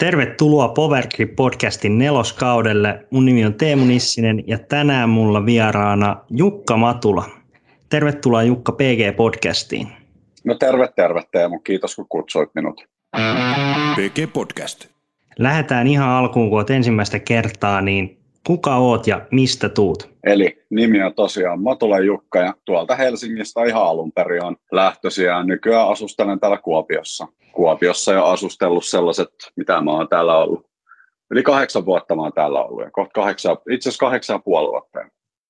Tervetuloa Powergrip podcastin neloskaudelle. Mun nimi on Teemu Nissinen ja tänään mulla vieraana Jukka Matula. Tervetuloa Jukka PG podcastiin. No terve, terve Teemu. Kiitos kun kutsuit minut. PG Podcast. Lähdetään ihan alkuun, kun olet ensimmäistä kertaa, niin kuka oot ja mistä tuut? Eli nimi on tosiaan Matula Jukka ja tuolta Helsingistä ihan alun perin on lähtöisiä ja nykyään asustelen täällä Kuopiossa. Kuopiossa jo asustellut sellaiset, mitä mä oon täällä ollut. Yli kahdeksan vuotta mä oon täällä ollut ja kohta kahdeksan, itse asiassa kahdeksan puoli vuotta.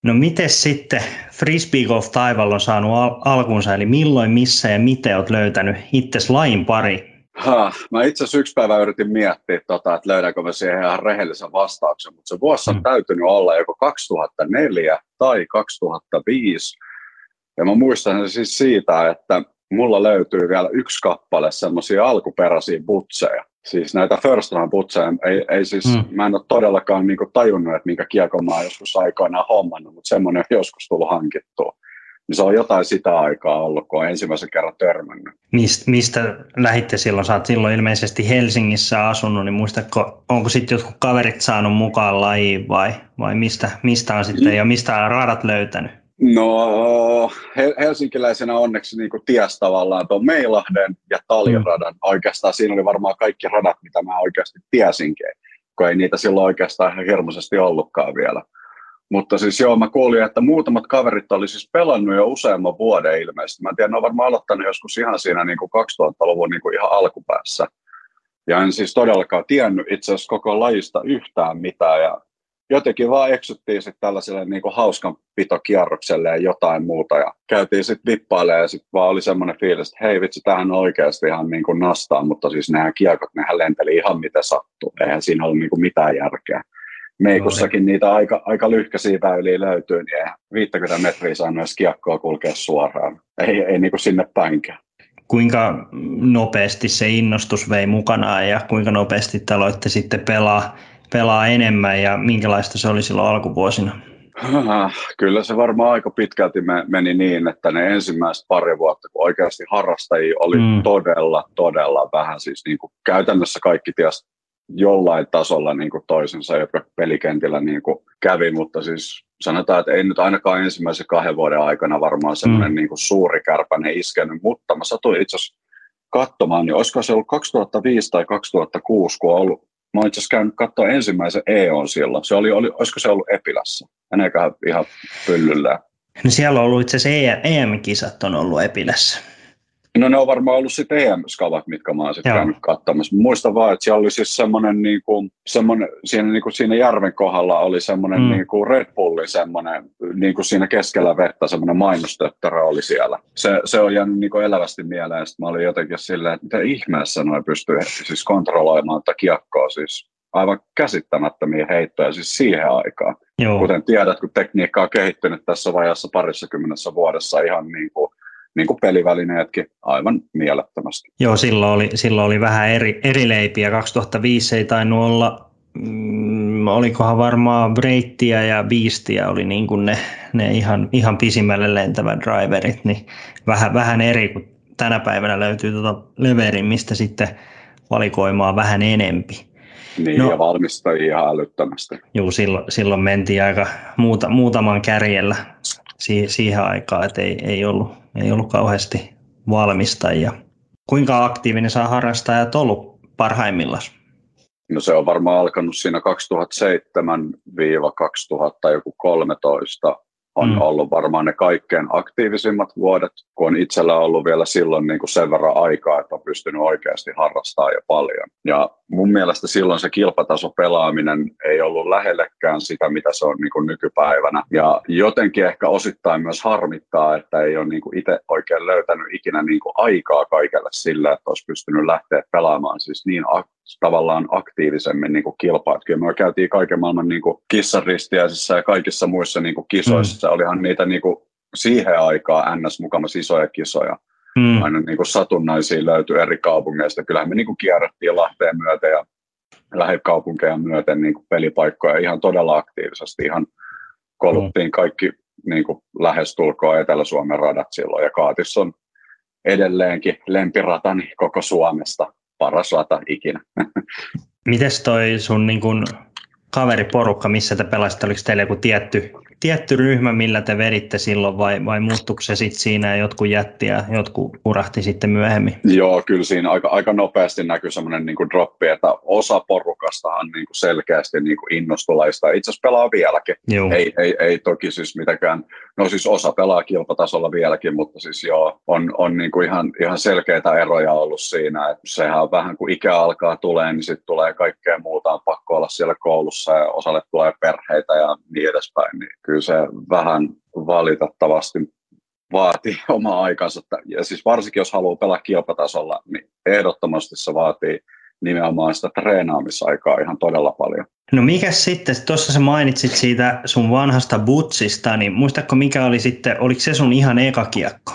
No miten sitten Frisbee Golf Taival on saanut al- alkunsa, eli milloin, missä ja miten olet löytänyt itse lajin pari? Ha, mä itse asiassa yksi päivä yritin miettiä, tota, että löydänkö mä siihen ihan rehellisen vastauksen, mutta se vuosi on mm. täytynyt olla joko 2004 tai 2005. Ja mä muistan sen siis siitä, että mulla löytyy vielä yksi kappale semmoisia alkuperäisiä butseja. Siis näitä first round butseja, ei, ei siis, mm. mä en ole todellakaan niinku tajunnut, että minkä kiekon mä oon joskus aikoinaan hommannut, mutta semmoinen on joskus tullut hankittua niin se on jotain sitä aikaa ollut, kun on ensimmäisen kerran törmännyt. Mist, mistä lähitte silloin? Sä oot silloin ilmeisesti Helsingissä asunut, niin muistatko, onko sitten jotkut kaverit saanut mukaan lajiin vai, vai mistä, mistä on sitten ja mistä on radat löytänyt? No helsinkiläisenä onneksi niin ties tavallaan tuon Meilahden ja Taliradan. Mm. Oikeastaan siinä oli varmaan kaikki radat, mitä mä oikeasti tiesinkin, kun ei niitä silloin oikeastaan ihan hirmuisesti ollutkaan vielä. Mutta siis joo, mä kuulin, että muutamat kaverit oli siis pelannut jo useamman vuoden ilmeisesti. Mä en tiedä, ne on varmaan aloittanut joskus ihan siinä niin kuin 2000-luvun niin kuin ihan alkupäässä. Ja en siis todellakaan tiennyt itse asiassa koko lajista yhtään mitään. Ja jotenkin vaan eksyttiin sitten tällaiselle niin kuin hauskanpitokierrokselle ja jotain muuta. Ja käytiin sitten vippailemaan ja sitten vaan oli semmoinen fiilis, että hei vitsi, tähän oikeasti ihan niin kuin nastaa, mutta siis nehän kiekot, nehän lenteli ihan miten sattuu. Eihän siinä ollut niin kuin mitään järkeä. Meikussakin niitä aika, aika lyhkäisiä väyliä löytyy, niin ei 50 metriä saanut edes kiekkoa kulkea suoraan. Ei, ei niin kuin sinne päinkään. Kuinka nopeasti se innostus vei mukanaan ja kuinka nopeasti te aloitte sitten pelaa, pelaa enemmän ja minkälaista se oli silloin alkuvuosina? Kyllä se varmaan aika pitkälti meni niin, että ne ensimmäiset pari vuotta, kun oikeasti harrastajia oli mm. todella, todella vähän. Siis niin kuin käytännössä kaikki ties jollain tasolla niin kuin toisensa, jotka pelikentillä niin kuin kävi, mutta siis sanotaan, että ei nyt ainakaan ensimmäisen kahden vuoden aikana varmaan semmoinen mm. niin kuin suuri kärpäne iskenyt, mutta mä satuin itse asiassa katsomaan, niin olisiko se ollut 2005 tai 2006, kun on ollut, mä oon itse asiassa käynyt katsoa ensimmäisen EOn silloin, se oli, oli, olisiko se ollut Epilässä, Meneekään ihan pyllyllä. No siellä on ollut itse asiassa EM-kisat on ollut Epilässä. No ne on varmaan ollut sitten EM-skavat, mitkä mä oon sitten käynyt katsomassa. Muistan vaan, että siellä oli siis semmoinen, niin kuin, semmoinen siinä, niin kuin siinä järven kohdalla oli semmoinen mm. niin kuin Red Bulli, semmoinen niin kuin siinä keskellä vettä, semmoinen mainostötterä oli siellä. Se, se on jäänyt niin kuin elävästi mieleen. Sitten mä olin jotenkin silleen, että mitä ihmeessä noin pystyy siis kontrolloimaan tätä kiekkoa. Siis aivan käsittämättömiä heittoja siis siihen aikaan. Joo. Kuten tiedät, kun tekniikka on kehittynyt tässä vajassa parissa kymmenessä vuodessa ihan niin kuin niin kuin pelivälineetkin aivan mielettömästi. Joo, silloin oli, silloin oli vähän eri, eri leipiä. 2005 ei tainnut olla, mm, olikohan varmaan Breittiä ja Beastia oli niin kuin ne, ne ihan, ihan pisimmälle lentävät driverit, niin vähän, vähän eri kuin tänä päivänä löytyy tuota leverin, mistä sitten valikoimaa vähän enempi. Niin, no, ja valmistajia ihan älyttömästi. Joo, silloin, silloin mentiin aika muuta, muutaman kärjellä siihen aikaan, että ei, ei, ollut, ei ollut kauheasti valmistajia. Kuinka aktiivinen saa harrastajat ollut parhaimmillaan? No se on varmaan alkanut siinä 2007-2013 on mm. ollut varmaan ne kaikkein aktiivisimmat vuodet, kun on itsellä ollut vielä silloin niin kuin sen verran aikaa, että on pystynyt oikeasti harrastamaan jo paljon. Ja mun mielestä silloin se kilpataso pelaaminen ei ollut lähellekään sitä, mitä se on niin kuin nykypäivänä. Ja jotenkin ehkä osittain myös harmittaa, että ei ole niin kuin itse oikein löytänyt ikinä niin kuin aikaa kaikelle sillä, että olisi pystynyt lähteä pelaamaan siis niin tavallaan aktiivisemmin niin kuin kilpaa. Kyllä me käytiin kaiken maailman niin kuin kissaristiäisissä ja kaikissa muissa niin kuin kisoissa. Mm. Olihan niitä niin kuin siihen aikaan ns. mukana isoja kisoja. Mm. Aina niin kuin satunnaisia löytyi eri kaupungeista. Kyllähän me niin kuin kierrettiin Lahteen myöten ja lähikaupunkeja myöten niin kuin pelipaikkoja ihan todella aktiivisesti. Ihan koluttiin mm. kaikki niin kuin lähestulkoon Etelä-Suomen radat silloin. Ja Kaatis on edelleenkin lempiratani koko Suomesta paras rata ikinä. Mites toi sun niin kun, kaveriporukka, missä te pelasitte? Oliko teillä joku tietty, tietty ryhmä, millä te veditte silloin vai, vai muuttuiko se sitten siinä ja jotkut jätti ja jotkut urahti sitten myöhemmin? Joo, kyllä siinä aika, aika nopeasti näkyy semmoinen niin droppi, että osa porukastahan niin kuin selkeästi niin kuin innostulaista. Itse asiassa pelaa vieläkin. Ei, ei, ei, toki siis mitenkään, no siis osa pelaa kilpatasolla vieläkin, mutta siis joo, on, on niin kuin ihan, ihan selkeitä eroja ollut siinä. Että sehän on vähän kuin ikä alkaa tulee, niin sitten tulee kaikkea muuta, on pakko olla siellä koulussa ja osalle tulee perheitä ja niin edespäin. Niin kyllä se vähän valitettavasti vaatii omaa aikansa. Ja siis varsinkin jos haluaa pelaa kilpatasolla, niin ehdottomasti se vaatii nimenomaan sitä treenaamisaikaa ihan todella paljon. No mikä sitten, tuossa sä mainitsit siitä sun vanhasta butsista, niin muistatko mikä oli sitten, oliko se sun ihan eka kiekko?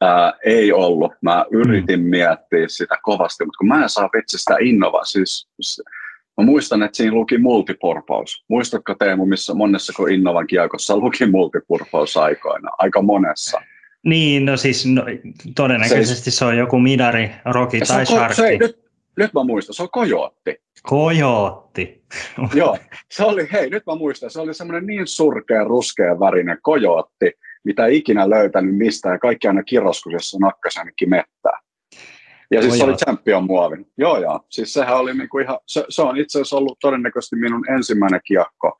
Ää, ei ollut. Mä yritin mm. miettiä sitä kovasti, mutta kun mä en saa vitsi sitä innova, siis Mä muistan, että siinä luki multipurpose. Muistatko Teemu, missä monessa Innovan kiekossa luki multipurpose aikoina? Aika monessa. Niin, no siis no, todennäköisesti se, se on joku midari, roki tai sharkki. Se, nyt, nyt mä muistan, se on kojootti. Kojootti. Joo, se oli, hei, nyt mä muistan, se oli semmoinen niin surkea, ruskea värinen kojootti, mitä ikinä löytänyt mistään, ja kaikki aina kiroskusessa nakkasi ainakin mettää. Ja siis se oli champion muovin. Joo, joo. Siis sehän oli niinku ihan, se, se, on itse asiassa ollut todennäköisesti minun ensimmäinen kiekko,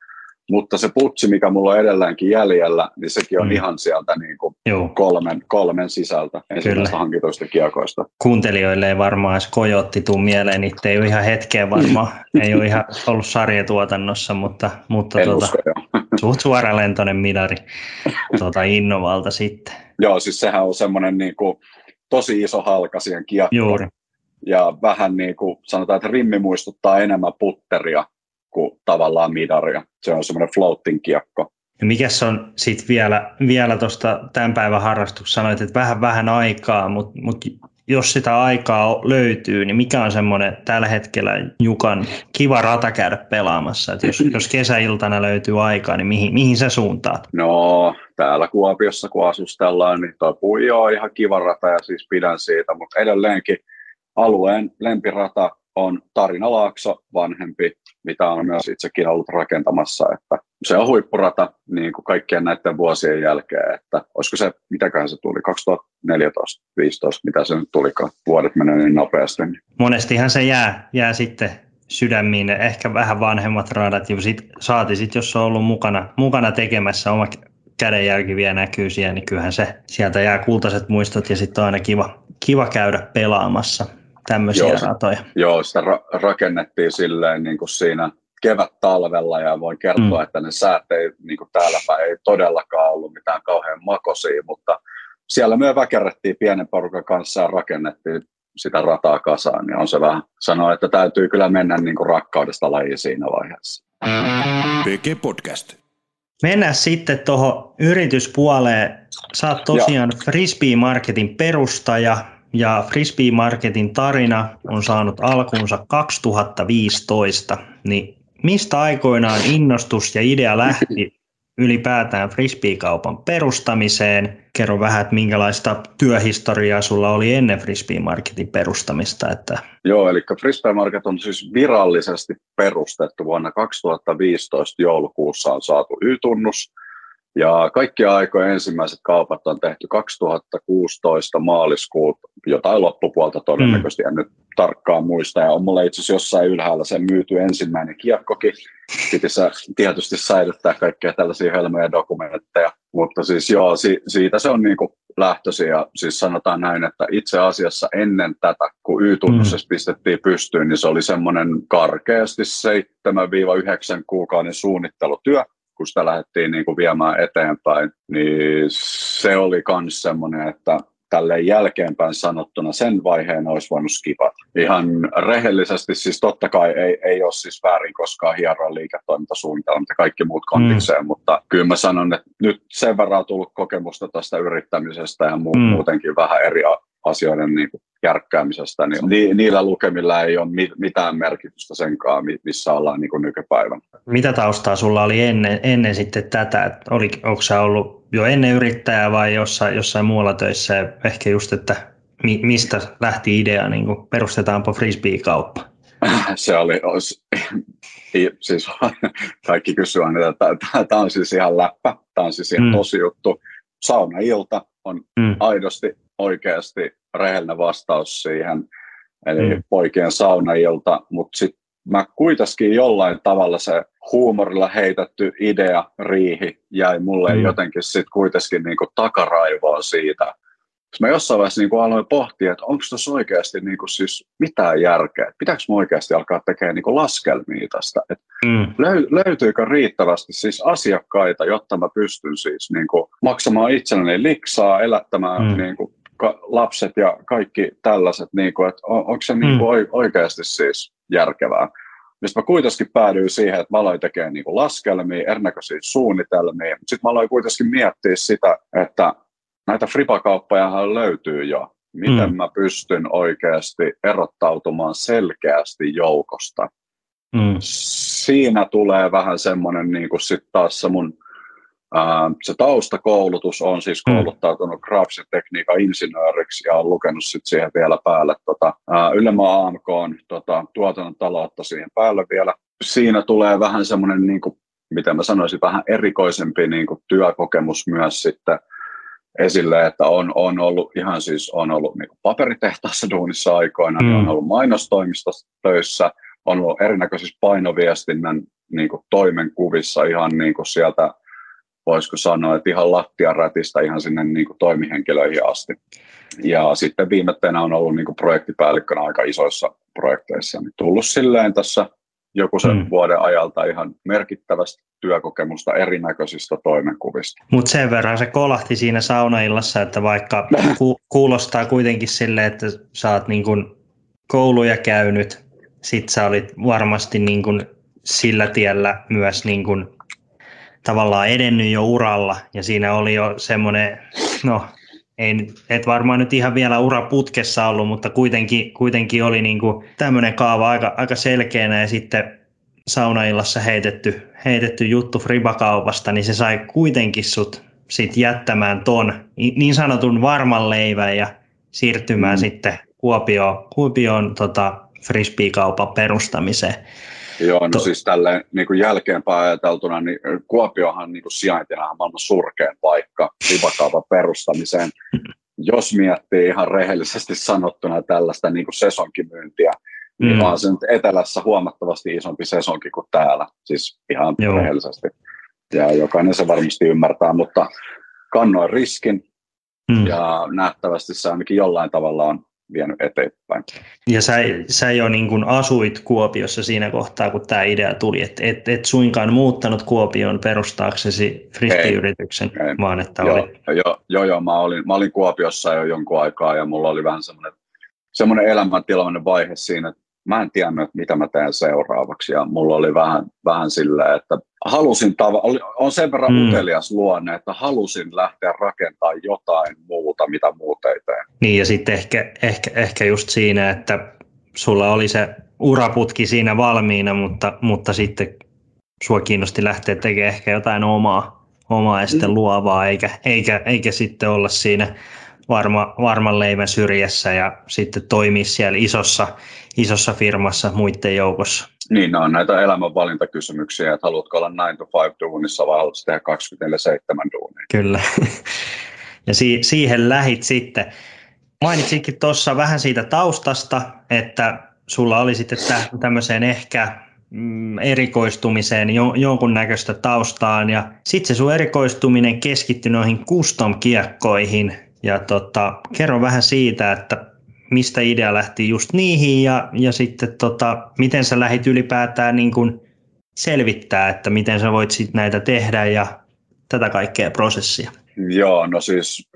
mutta se putsi, mikä mulla on edelleenkin jäljellä, niin sekin on mm. ihan sieltä niin kuin kolmen, kolmen sisältä ensimmäistä hankituista kiekoista. Kuuntelijoille ei varmaan edes kojotti tuu mieleen, niitä ei ole ihan hetkeen varmaan, ei ole ihan ollut sarjatuotannossa, mutta, mutta en tuota, usko, suht suoralentoinen midari tuota Innovalta sitten. Joo, siis sehän on semmoinen niin kuin, tosi iso halka siihen kiekkoon. Juuri. Ja vähän niin kuin sanotaan, että rimmi muistuttaa enemmän putteria kuin tavallaan midaria. Se on semmoinen floating kiekko. Ja mikä se on sitten vielä, vielä tuosta tämän päivän harrastuksessa, sanoit, että vähän vähän aikaa, mutta mut jos sitä aikaa löytyy, niin mikä on semmoinen tällä hetkellä Jukan kiva rata käydä pelaamassa? Et jos, jos kesäiltana löytyy aikaa, niin mihin, mihin sä suuntaat? No, täällä Kuopiossa kun asustellaan, niin tuo Puijo on ihan kiva rata ja siis pidän siitä, mutta edelleenkin alueen lempirata on Tarina Laakso, vanhempi, mitä on myös itsekin ollut rakentamassa, että se on huippurata niin kuin kaikkien näiden vuosien jälkeen, että olisiko se, mitäköhän se tuli, 2014, 2015, mitä se nyt tulikaan, vuodet menee niin nopeasti. Monestihan se jää, jää sitten sydämiin, ehkä vähän vanhemmat radat, ja sit, saati sit, jos on ollut mukana, mukana tekemässä oma kädenjälki vielä näkyy siellä, niin kyllähän se sieltä jää kultaiset muistot ja sitten on aina kiva, kiva käydä pelaamassa tämmöisiä joo, ratoja. Joo, sitä ra- rakennettiin silleen niin kuin siinä kevät-talvella ja voin kertoa, mm. että ne säät ei niin kuin täälläpä ei todellakaan ollut mitään kauhean makosia, mutta siellä me väkerrettiin pienen porukan kanssa ja rakennettiin sitä rataa kasaan, niin on se vähän sanoa, että täytyy kyllä mennä niin kuin rakkaudesta lajiin siinä vaiheessa. PG Podcast. Mennään sitten tuohon yrityspuoleen. Sä oot tosiaan ja. Frisbee Marketin perustaja ja Frisbee Marketin tarina on saanut alkunsa 2015. Niin mistä aikoinaan innostus ja idea lähti ylipäätään frisbee-kaupan perustamiseen. Kerro vähän, että minkälaista työhistoriaa sulla oli ennen Frisbee Marketin perustamista. Että... Joo, eli Frisbee Market on siis virallisesti perustettu vuonna 2015 joulukuussa on saatu Y-tunnus. Ja kaikki aikojen ensimmäiset kaupat on tehty 2016 maaliskuuta, jotain loppupuolta todennäköisesti, mm. en nyt tarkkaan muista. Ja on mulla itse asiassa jossain ylhäällä sen myyty ensimmäinen kiekkokin. Piti tietysti säilyttää kaikkea tällaisia hölmöjä dokumentteja. Mutta siis joo, si- siitä se on niin kuin lähtöisin. Ja siis sanotaan näin, että itse asiassa ennen tätä, kun Y-tunnusessa mm. pistettiin pystyyn, niin se oli semmoinen karkeasti 7-9 kuukauden suunnittelutyö kun sitä lähdettiin niin kuin viemään eteenpäin, niin se oli myös semmoinen, että tälle jälkeenpäin sanottuna sen vaiheen olisi voinut skipata. Ihan rehellisesti siis totta kai ei, ei ole siis väärin koskaan hieroa liiketoimintasuunnitelma ja kaikki muut kontikseen, mm. mutta kyllä mä sanon, että nyt sen verran on tullut kokemusta tästä yrittämisestä ja mu- mm. muutenkin vähän eri asioiden niin kuin järkkäämisestä, niin ni, niillä lukemilla ei ole mit, mitään merkitystä senkaan, missä ollaan niin nykypäivän. Mitä taustaa sulla oli ennen, ennen sitten tätä? Oli, onko sä ollut jo ennen yrittäjää vai jossain, jossain muualla töissä? Ehkä just, että mi, mistä lähti idea, niin kuin perustetaanpa frisbee-kauppa? Se oli, siis kaikki kysyvät, että tämä on siis ihan läppä, tämä on siis ihan mm. tosi juttu. Saunailta on mm. aidosti, oikeasti rehellinen vastaus siihen, eli mm. poikien saunailta, mutta sitten mä kuitenkin jollain tavalla se huumorilla heitetty idea, riihi, jäi mulle mm. jotenkin sitten kuitenkin niinku takaraivoa siitä. Mä jossain vaiheessa niinku aloin pohtia, että onko tässä oikeasti niinku siis mitään järkeä. Pitääkö mä oikeasti alkaa tekemään niinku laskelmia tästä? Et mm. löy- löytyykö riittävästi siis asiakkaita, jotta mä pystyn siis niinku maksamaan itselleni liksaa, elättämään mm. niinku ka- lapset ja kaikki tällaiset, niinku, että on, onko se niinku mm. oikeasti siis järkevää. Mistä mä kuitenkin päädyin siihen, että mä aloin tekemään niin kuin laskelmia, erinäköisiä suunnitelmia. Sitten mä aloin kuitenkin miettiä sitä, että näitä fripakauppojahan löytyy jo. Miten mm. mä pystyn oikeasti erottautumaan selkeästi joukosta. Mm. Siinä tulee vähän semmoinen niin kuin sit taas se mun se taustakoulutus on siis mm. kouluttautunut graafisen tekniikan insinööriksi ja on lukenut sit siihen vielä päälle tota, ylemmä AMK on tota, tuotannon taloutta siihen päälle vielä. Siinä tulee vähän semmoinen, niin kuin, miten mä sanoisin, vähän erikoisempi niin kuin, työkokemus myös sitten esille, että on, on ollut ihan siis on ollut niin kuin paperitehtaassa duunissa aikoina, mm. niin on ollut mainostoimistossa töissä, on ollut erinäköisissä painoviestinnän niin kuin, toimenkuvissa ihan niin kuin sieltä voisiko sanoa, että ihan lattiaratista ihan sinne niin kuin toimihenkilöihin asti. Ja sitten viimetteenä on ollut niin kuin projektipäällikkönä aika isoissa projekteissa, niin tullut silleen tässä joku sen mm. vuoden ajalta ihan merkittävästä työkokemusta erinäköisistä toimenkuvista. Mutta sen verran se kolahti siinä saunaillassa, että vaikka ku- kuulostaa kuitenkin sille, että sä oot niin kun kouluja käynyt, sit sä olit varmasti niin kun sillä tiellä myös niin kun tavallaan edennyt jo uralla ja siinä oli jo semmoinen, no ei, et varmaan nyt ihan vielä uraputkessa ollut, mutta kuitenkin, kuitenkin oli niin kuin tämmöinen kaava aika, aika selkeänä ja sitten saunaillassa heitetty, heitetty juttu Fribakaupasta, niin se sai kuitenkin sut sit jättämään ton niin sanotun varman leivän ja siirtymään mm. sitten Kuopioon, Kuopioon tota, frisbee-kaupan perustamiseen. Joo, no to- siis tälleen niin kuin jälkeenpäin ajateltuna, niin Kuopiohan niin kuin sijaintina on maailman surkein paikka ribakaupan perustamiseen. Jos miettii ihan rehellisesti sanottuna tällaista niin kuin sesonkimyyntiä, niin mm. niin on se nyt etelässä huomattavasti isompi sesonki kuin täällä, siis ihan Joo. rehellisesti. Ja jokainen se varmasti ymmärtää, mutta kannoin riskin, mm. ja nähtävästi se ainakin jollain tavalla on vienyt eteenpäin. Ja sä, sä jo niin kuin asuit Kuopiossa siinä kohtaa, kun tämä idea tuli, että et, et suinkaan muuttanut Kuopioon perustaaksesi friskiyrityksen, vaan että joo, oli... Joo, joo, joo mä, olin, mä olin Kuopiossa jo jonkun aikaa ja mulla oli vähän semmoinen, semmoinen elämäntilanne vaihe siinä, että mä en tiennyt, mitä mä teen seuraavaksi ja mulla oli vähän, vähän silleen, että halusin, tava- on sen verran mm. utelias luonne, että halusin lähteä rakentamaan jotain muuta, mitä muut ei tee. Niin ja sitten ehkä, ehkä, ehkä just siinä, että sulla oli se uraputki siinä valmiina, mutta, mutta sitten sua kiinnosti lähteä tekemään ehkä jotain omaa, omaa ja sitten mm. luovaa, eikä, eikä, eikä sitten olla siinä varma, varman leivän syrjässä ja sitten toimia siellä isossa, isossa firmassa muiden joukossa. Niin, ne on näitä elämänvalintakysymyksiä, että haluatko olla 9 to 5 duunissa vai haluatko tehdä 24-7 duunia. Kyllä. Ja si- siihen lähit sitten. Mainitsitkin tuossa vähän siitä taustasta, että sulla oli sitten tämmöiseen ehkä mm, erikoistumiseen jo, jonkunnäköistä taustaan ja sitten se sun erikoistuminen keskittyi noihin custom-kiekkoihin ja tota, kerro vähän siitä, että mistä idea lähti just niihin ja, ja sitten tota, miten sä lähit ylipäätään niin kuin selvittää, että miten sä voit sit näitä tehdä ja tätä kaikkea prosessia. Joo, no siis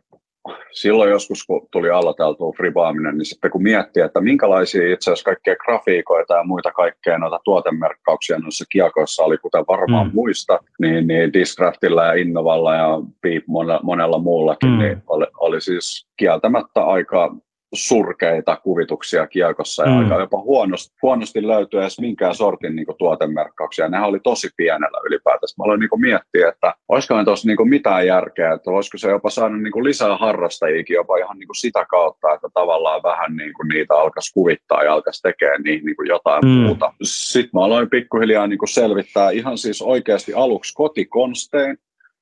silloin joskus, kun tuli aloiteltua fribaaminen, niin sitten kun miettii, että minkälaisia itse asiassa kaikkea grafiikoita ja muita kaikkea noita tuotemerkkauksia noissa kiekoissa oli, kuten varmaan mm. muista, niin, niin Discraftilla ja Innovalla ja Beep monella, monella muullakin, mm. niin oli, oli siis kieltämättä aika surkeita kuvituksia kiekossa ja mm. aika jopa huonosti, huonosti löytyy edes minkään sortin niin tuotemerkkauksia. Nehän oli tosi pienellä ylipäätänsä. Mä aloin niin miettiä, että olisiko tuossa niin mitään järkeä, että olisiko se jopa saanut niin lisää harrastajiakin jopa ihan niin sitä kautta, että tavallaan vähän niin niitä alkaisi kuvittaa ja alkaisi tekemään niihin niin jotain mm. muuta. Sitten mä aloin pikkuhiljaa niin selvittää ihan siis oikeasti aluksi kotikonstein,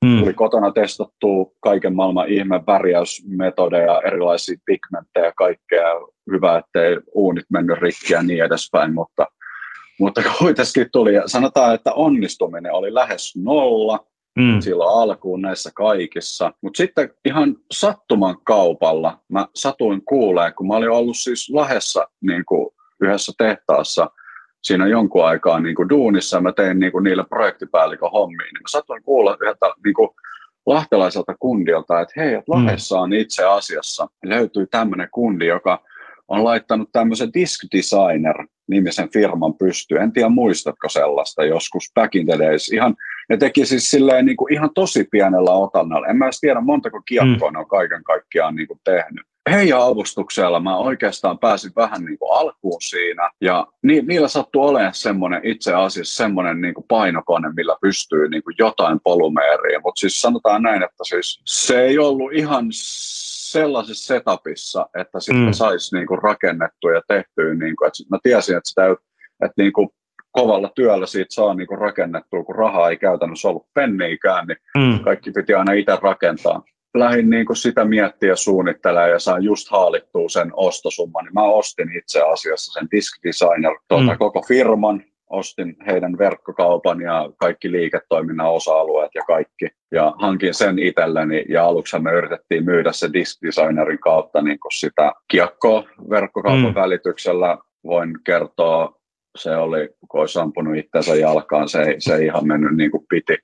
Mm. Tuli kotona testattu kaiken maailman ihme värjäysmetodeja, erilaisia pigmenttejä, kaikkea. Hyvä, ettei uunit mennyt rikki ja niin edespäin, mutta, mutta kuitenkin tuli. Ja sanotaan, että onnistuminen oli lähes nolla mm. silloin alkuun näissä kaikissa. Mutta sitten ihan sattuman kaupalla mä satuin kuuleen, kun mä olin ollut siis Lahessa niin kuin yhdessä tehtaassa – siinä jonkun aikaa niin kuin duunissa, mä tein niin kuin niille projektipäällikön hommiin, niin mä satuin kuulla yhdeltä niin kuin lahtelaiselta kundilta, että hei, että Lahdessa on itse asiassa, löytyy tämmöinen kundi, joka on laittanut tämmöisen Disk Designer nimisen firman pystyyn. En tiedä muistatko sellaista joskus back in the days. Ihan, ne teki siis silleen niin kuin ihan tosi pienellä otannalla. En mä edes tiedä montako kiekkoa mm. ne on kaiken kaikkiaan niin kuin tehnyt heidän avustuksella mä oikeastaan pääsin vähän niin kuin alkuun siinä. Ja ni, niillä sattui olemaan semmoinen itse asiassa semmoinen niin kuin painokone, millä pystyy niin kuin jotain polumeeriin. Mutta siis sanotaan näin, että siis se ei ollut ihan sellaisessa setupissa, että sitten mm. saisi niin kuin rakennettua ja tehtyä. Niin kuin, että mä tiesin, että, sitä, että niin kuin kovalla työllä siitä saa niin kuin rakennettua, kun rahaa ei käytännössä ollut penniikään, niin mm. kaikki piti aina itse rakentaa lähdin niin kuin sitä miettiä ja suunnittelemaan ja sain just haalittua sen ostosumman, niin mä ostin itse asiassa sen Disk Designer tuota, mm. koko firman, ostin heidän verkkokaupan ja kaikki liiketoiminnan osa-alueet ja kaikki. Ja hankin sen itselleni ja aluksi me yritettiin myydä se Disk Designerin kautta niin kuin sitä kiekkoa verkkokaupan mm. välityksellä. Voin kertoa, se oli, kun olisi ampunut itseensä jalkaan, se ei, se ei ihan mennyt niin kuin piti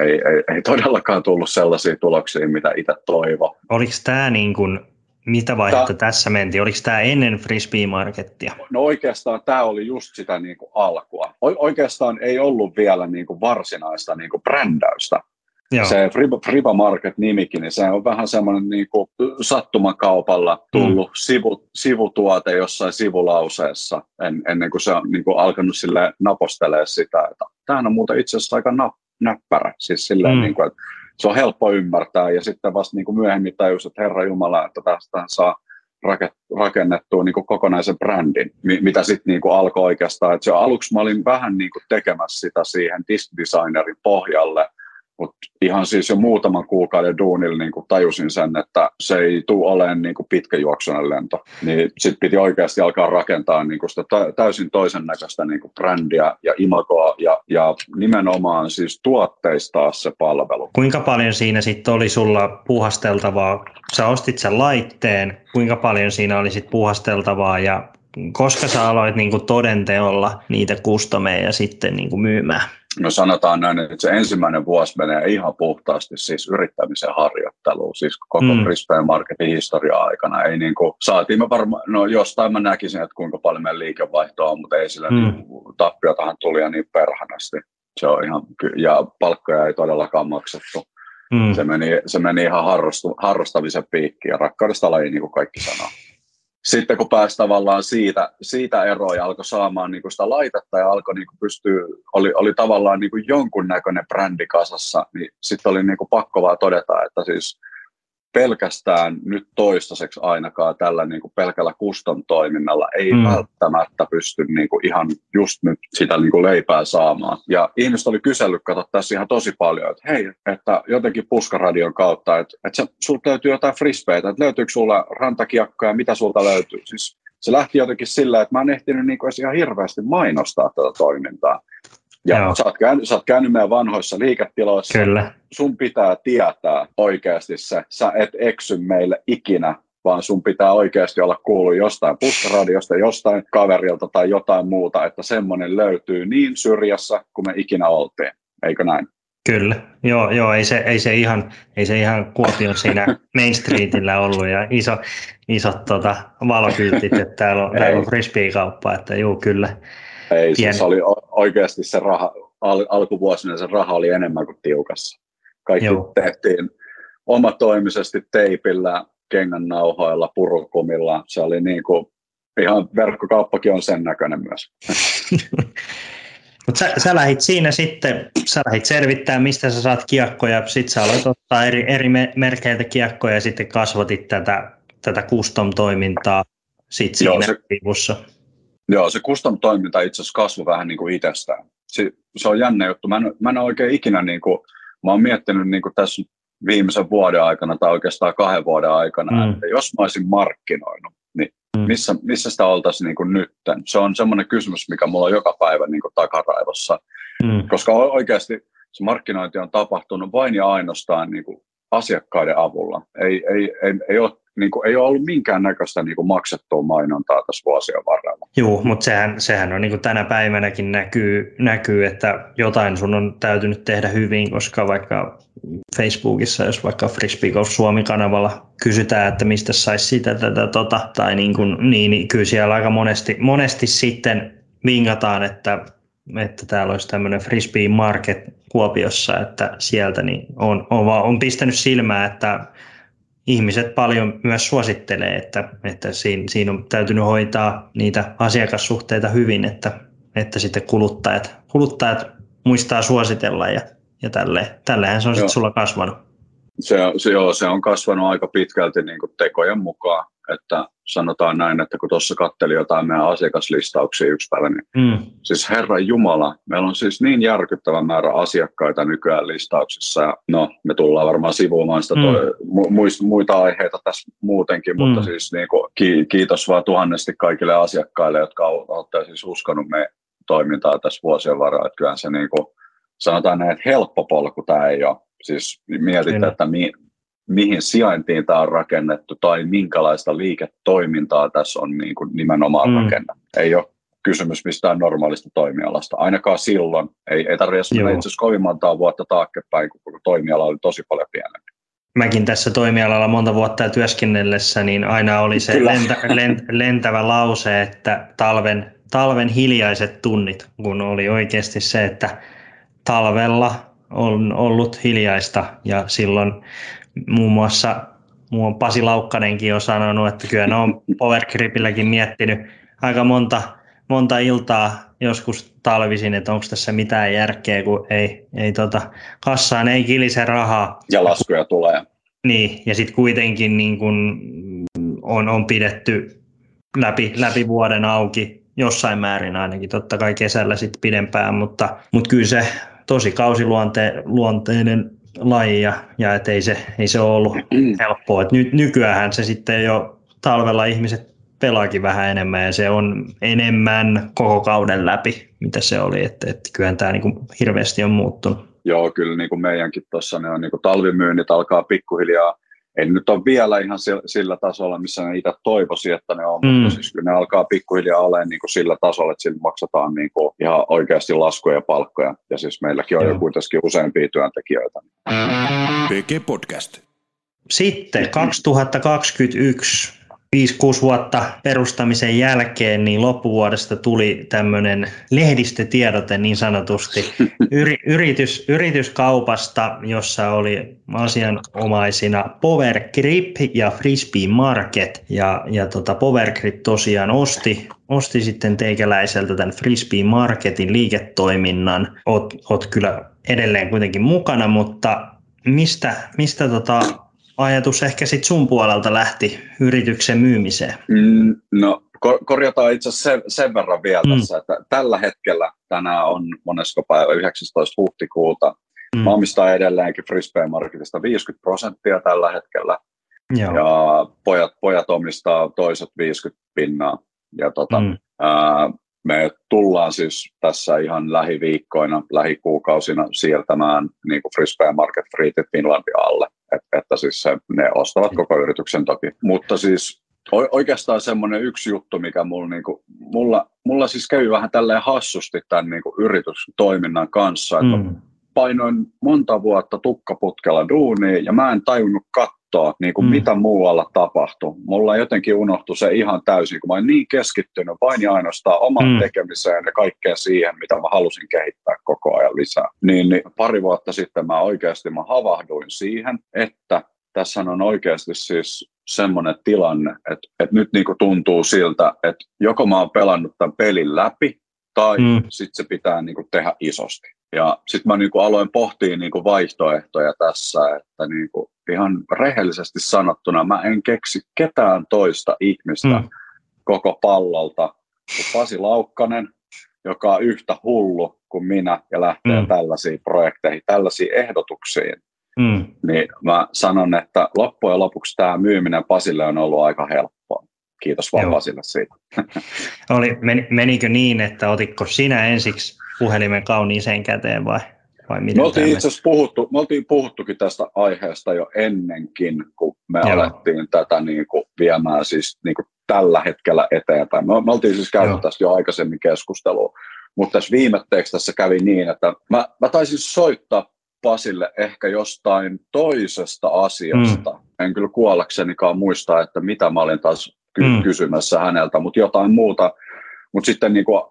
ei, ei, ei todellakaan tullut sellaisia tuloksia, mitä itse toivo. Oliko tämä niin kuin, mitä vaihetta tämä, tässä mentiin? Oliko tämä ennen Frisbee-markettia? No oikeastaan tämä oli just sitä niin kuin alkua. O, oikeastaan ei ollut vielä niin kuin varsinaista niin kuin brändäystä. Joo. Se Friba, Friba Market-nimikin, niin se on vähän semmoinen niin kuin sattumakaupalla tullut mm. sivu, sivutuote jossain sivulauseessa, en, ennen kuin se on niin kuin alkanut sille napostelemaan sitä, että tämähän on muuten itse asiassa aika nap, näppärä. Siis silleen, mm. niin kuin, että se on helppo ymmärtää ja sitten vasta niin kuin myöhemmin tajus, että Herra Jumala, että tästä saa rakennettua niin kuin kokonaisen brändin, mitä sitten niin kuin alkoi oikeastaan. Että se aluksi mä olin vähän niin kuin tekemässä sitä siihen disk designerin pohjalle, mutta ihan siis jo muutaman kuukauden duunilla niin kuin tajusin sen, että se ei tule olemaan niin kuin pitkäjuoksunen lento. Niin sitten piti oikeasti alkaa rakentaa niin kuin sitä täysin toisen näköistä niin kuin brändiä ja imagoa ja, ja nimenomaan siis tuotteistaa se palvelu. Kuinka paljon siinä sitten oli sulla puhasteltavaa? Sä ostit sen laitteen, kuinka paljon siinä oli sitten puhasteltavaa ja koska sä aloit niin kuin todenteolla niitä kustomeja sitten niin kuin myymään? No sanotaan näin, että se ensimmäinen vuosi menee ihan puhtaasti siis yrittämisen harjoitteluun, siis koko mm. Brisbane Marketin historia-aikana. Ei niin kuin, saatiin me varmaan, no jostain mä näkisin, että kuinka paljon meidän liikevaihtoa on, mutta ei sillä mm. niin, tappiotahan tuli ja niin perhanasti. Se on ihan, ja palkkoja ei todellakaan maksettu. Mm. Se, meni, se meni ihan harrastu, harrastamisen piikkiin ja rakkaudesta laji, niin kuin kaikki sanoo sitten kun pääsi tavallaan siitä, siitä eroon ja alkoi saamaan niin sitä laitetta ja alkoi niin pystyä, oli, oli tavallaan niin jonkunnäköinen brändi kasassa, niin sitten oli niin pakko vaan todeta, että siis pelkästään nyt toistaiseksi ainakaan tällä niin kuin pelkällä kuston toiminnalla ei mm. välttämättä pysty niin kuin ihan just nyt sitä niin kuin leipää saamaan. Ja ihmiset oli kysellyt, kato tässä ihan tosi paljon, että hei, että jotenkin puskaradion kautta, että, että sulta löytyy jotain frisbeitä, että löytyykö sulla rantakiekkoja, mitä sulta löytyy. Siis se lähti jotenkin sillä, että mä en ehtinyt niin kuin ihan hirveästi mainostaa tätä toimintaa. Ja sä oot, käynyt, sä oot käynyt meidän vanhoissa liiketiloissa. Kyllä. Sun pitää tietää oikeasti se. Sä et eksy meille ikinä, vaan sun pitää oikeasti olla kuullut jostain puskaradiosta, jostain kaverilta tai jotain muuta, että semmoinen löytyy niin syrjässä kuin me ikinä oltiin. Eikö näin? Kyllä, joo, joo ei, se, ei, se ihan, ei se ihan Kuopion siinä Main Streetillä ollut ja iso, isot tota, valokyltit, että täällä on, täällä on frisbee-kauppa, että joo, kyllä. Ei, siis oli oikeasti se raha, al, alkuvuosina se raha oli enemmän kuin tiukassa. Kaikki Joo. tehtiin omatoimisesti teipillä, kengän nauhoilla, purukumilla. Se oli niin kuin, ihan verkkokauppakin on sen näköinen myös. Mutta sä, sä lähit siinä sitten, sä lähit selvittää, mistä sä saat kiekkoja, sitten sä aloit ottaa eri, eri merkeiltä kiekkoja ja sitten kasvatit tätä, tätä custom-toimintaa sit siinä Joo, se, vivussa. Joo, se custom-toiminta itse asiassa kasvoi vähän niin kuin itsestään. Se, se on jännä juttu. Mä en, mä en oikein ikinä, niin kuin, mä oon miettinyt niin kuin tässä viimeisen vuoden aikana tai oikeastaan kahden vuoden aikana, mm. että jos mä olisin markkinoinut, niin mm. missä, missä sitä oltaisiin niin nytten? Se on semmoinen kysymys, mikä mulla on joka päivä niin kuin takaraivossa, mm. koska oikeasti se markkinointi on tapahtunut vain ja ainoastaan niin kuin asiakkaiden avulla. Ei, ei, ei, ei ole niin kuin, ei ole ollut minkäännäköistä niin kuin maksettua mainontaa tässä vuosien varrella. Joo, mutta sehän, sehän on niin kuin tänä päivänäkin näkyy, näkyy, että jotain sun on täytynyt tehdä hyvin, koska vaikka Facebookissa, jos vaikka Frisbee Golf Suomi-kanavalla kysytään, että mistä saisi sitä, tätä, tota, tai niin, kuin, niin, niin kyllä siellä aika monesti, monesti sitten vingataan, että että täällä olisi tämmöinen frisbee market Kuopiossa, että sieltä niin on, on, on pistänyt silmää, että ihmiset paljon myös suosittelee, että, että siinä, siinä on täytynyt hoitaa niitä asiakassuhteita hyvin, että, että sitten kuluttajat, kuluttajat muistaa suositella ja, ja tälleen. Tälleenhän se on sitten sulla kasvanut. Se, se, joo, se on kasvanut aika pitkälti niin tekojen mukaan että sanotaan näin, että kun tuossa katteli jotain meidän asiakaslistauksia yksi päivä, niin mm. siis Herran Jumala, meillä on siis niin järkyttävä määrä asiakkaita nykyään listauksissa, ja no, me tullaan varmaan sivuumaan sitä mm. toi, mu, muita aiheita tässä muutenkin, mm. mutta siis niin kuin, ki, kiitos vaan tuhannesti kaikille asiakkaille, jotka olette siis uskonut me toimintaa tässä vuosien varrella, että kyllähän se niin kuin, sanotaan näin, että helppo polku tämä ei ole. Siis mietitte, että mi, mihin sijaintiin tämä on rakennettu tai minkälaista liiketoimintaa tässä on niin kuin nimenomaan mm. rakennettu. Ei ole kysymys mistään normaalista toimialasta. Ainakaan silloin. Ei, ei tarvitse mennä itse asiassa kovin montaa vuotta taaksepäin, kun toimiala oli tosi paljon pienempi. Mäkin tässä toimialalla monta vuotta työskennellessä, niin aina oli se lentä, lentävä lause, että talven, talven hiljaiset tunnit, kun oli oikeasti se, että talvella on ollut hiljaista ja silloin muun muassa muun Pasi Laukkanenkin on sanonut, että kyllä ne on Powergripilläkin miettinyt aika monta, monta iltaa joskus talvisin, että onko tässä mitään järkeä, kun ei, ei tota, kassaan ei kilise rahaa. Ja laskuja tulee. Niin, ja sitten kuitenkin niin kun on, on pidetty läpi, läpi vuoden auki jossain määrin ainakin, totta kai kesällä sitten pidempään, mutta, mutta kyllä se tosi kausiluonteinen laji ja, ja et ei, se, ei se ole ollut helppoa. Et nyt, nykyään se sitten jo talvella ihmiset pelaakin vähän enemmän ja se on enemmän koko kauden läpi, mitä se oli. Että et kyllähän tämä niinku hirveästi on muuttunut. Joo, kyllä niin kuin meidänkin tuossa ne on niin kuin talvimyynnit alkaa pikkuhiljaa ei nyt ole vielä ihan sillä tasolla, missä ne itse toivoisi, että ne on, mm. mutta siis kyllä ne alkaa pikkuhiljaa olemaan niin kuin sillä tasolla, että sillä maksataan niin kuin ihan oikeasti laskuja ja palkkoja. Ja siis meilläkin on jo kuitenkin useampia työntekijöitä. PG Podcast. Sitten 2021 5-6 vuotta perustamisen jälkeen, niin loppuvuodesta tuli tämmöinen lehdistötiedote niin sanotusti Yri, yritys, yrityskaupasta, jossa oli asianomaisina Power Grip ja Frisbee Market. Ja, ja tota Power Grip tosiaan osti, osti sitten teikäläiseltä tämän Frisbee Marketin liiketoiminnan. Oot, oot kyllä edelleen kuitenkin mukana, mutta mistä, mistä tota ajatus ehkä sitten sun puolelta lähti yrityksen myymiseen? Mm, no korjataan itse asiassa sen, sen verran vielä mm. tässä, että tällä hetkellä tänään on monesko päivä 19. huhtikuuta. Mm. Mä omistan edelleenkin Frisbee Marketista 50 prosenttia tällä hetkellä. Joo. Ja pojat, pojat omistaa toiset 50 pinnaa. Ja tota, mm. ää, me tullaan siis tässä ihan lähiviikkoina, lähikuukausina siirtämään niin Frisbee Market Free Finlandia alle. Et, että siis se, ne ostavat koko yrityksen toki. Mutta siis oikeastaan semmoinen yksi juttu, mikä mulla, niinku, mulla, mulla siis kävi vähän tälleen hassusti tämän niinku yritystoiminnan kanssa, että mm. Painoin monta vuotta tukkaputkella duunia ja mä en tajunnut katsoa, niin kuin mm. mitä muualla tapahtui. Mulla jotenkin unohtui se ihan täysin, kun mä olin niin keskittynyt vain ja ainoastaan oman mm. tekemiseen ja kaikkeen siihen, mitä mä halusin kehittää koko ajan lisää. Niin, niin pari vuotta sitten mä oikeasti mä havahduin siihen, että tässä on oikeasti siis semmoinen tilanne, että, että nyt niin kuin tuntuu siltä, että joko mä oon pelannut tämän pelin läpi, tai mm. sitten se pitää niin kuin tehdä isosti. Ja sitten mä niin kuin aloin pohtia niin kuin vaihtoehtoja tässä, että niin kuin ihan rehellisesti sanottuna mä en keksi ketään toista ihmistä mm. koko pallolta kuin Pasi Laukkanen, joka on yhtä hullu kuin minä ja lähtee mm. tällaisiin projekteihin, tällaisiin ehdotuksiin. Mm. Niin mä sanon, että loppujen lopuksi tämä myyminen Pasille on ollut aika helppoa. Kiitos vaan Joo. Siitä. Oli, menikö niin, että otitko sinä ensiksi puhelimen kauniiseen käteen vai? vai miten me oltiin itse asiassa puhuttu, me oltiin puhuttukin tästä aiheesta jo ennenkin, kun me Joo. alettiin tätä niin kuin viemään siis niin kuin tällä hetkellä eteenpäin. Me, me oltiin siis käynyt Joo. tästä jo aikaisemmin keskustelua, mutta tässä viimetteeksi tässä kävi niin, että mä, mä taisin soittaa Pasille ehkä jostain toisesta asiasta. Mm. En kyllä kuollaksenikaan muista, että mitä mä olin taas ky- mm. kysymässä häneltä, mutta jotain muuta. Mutta sitten niin kuin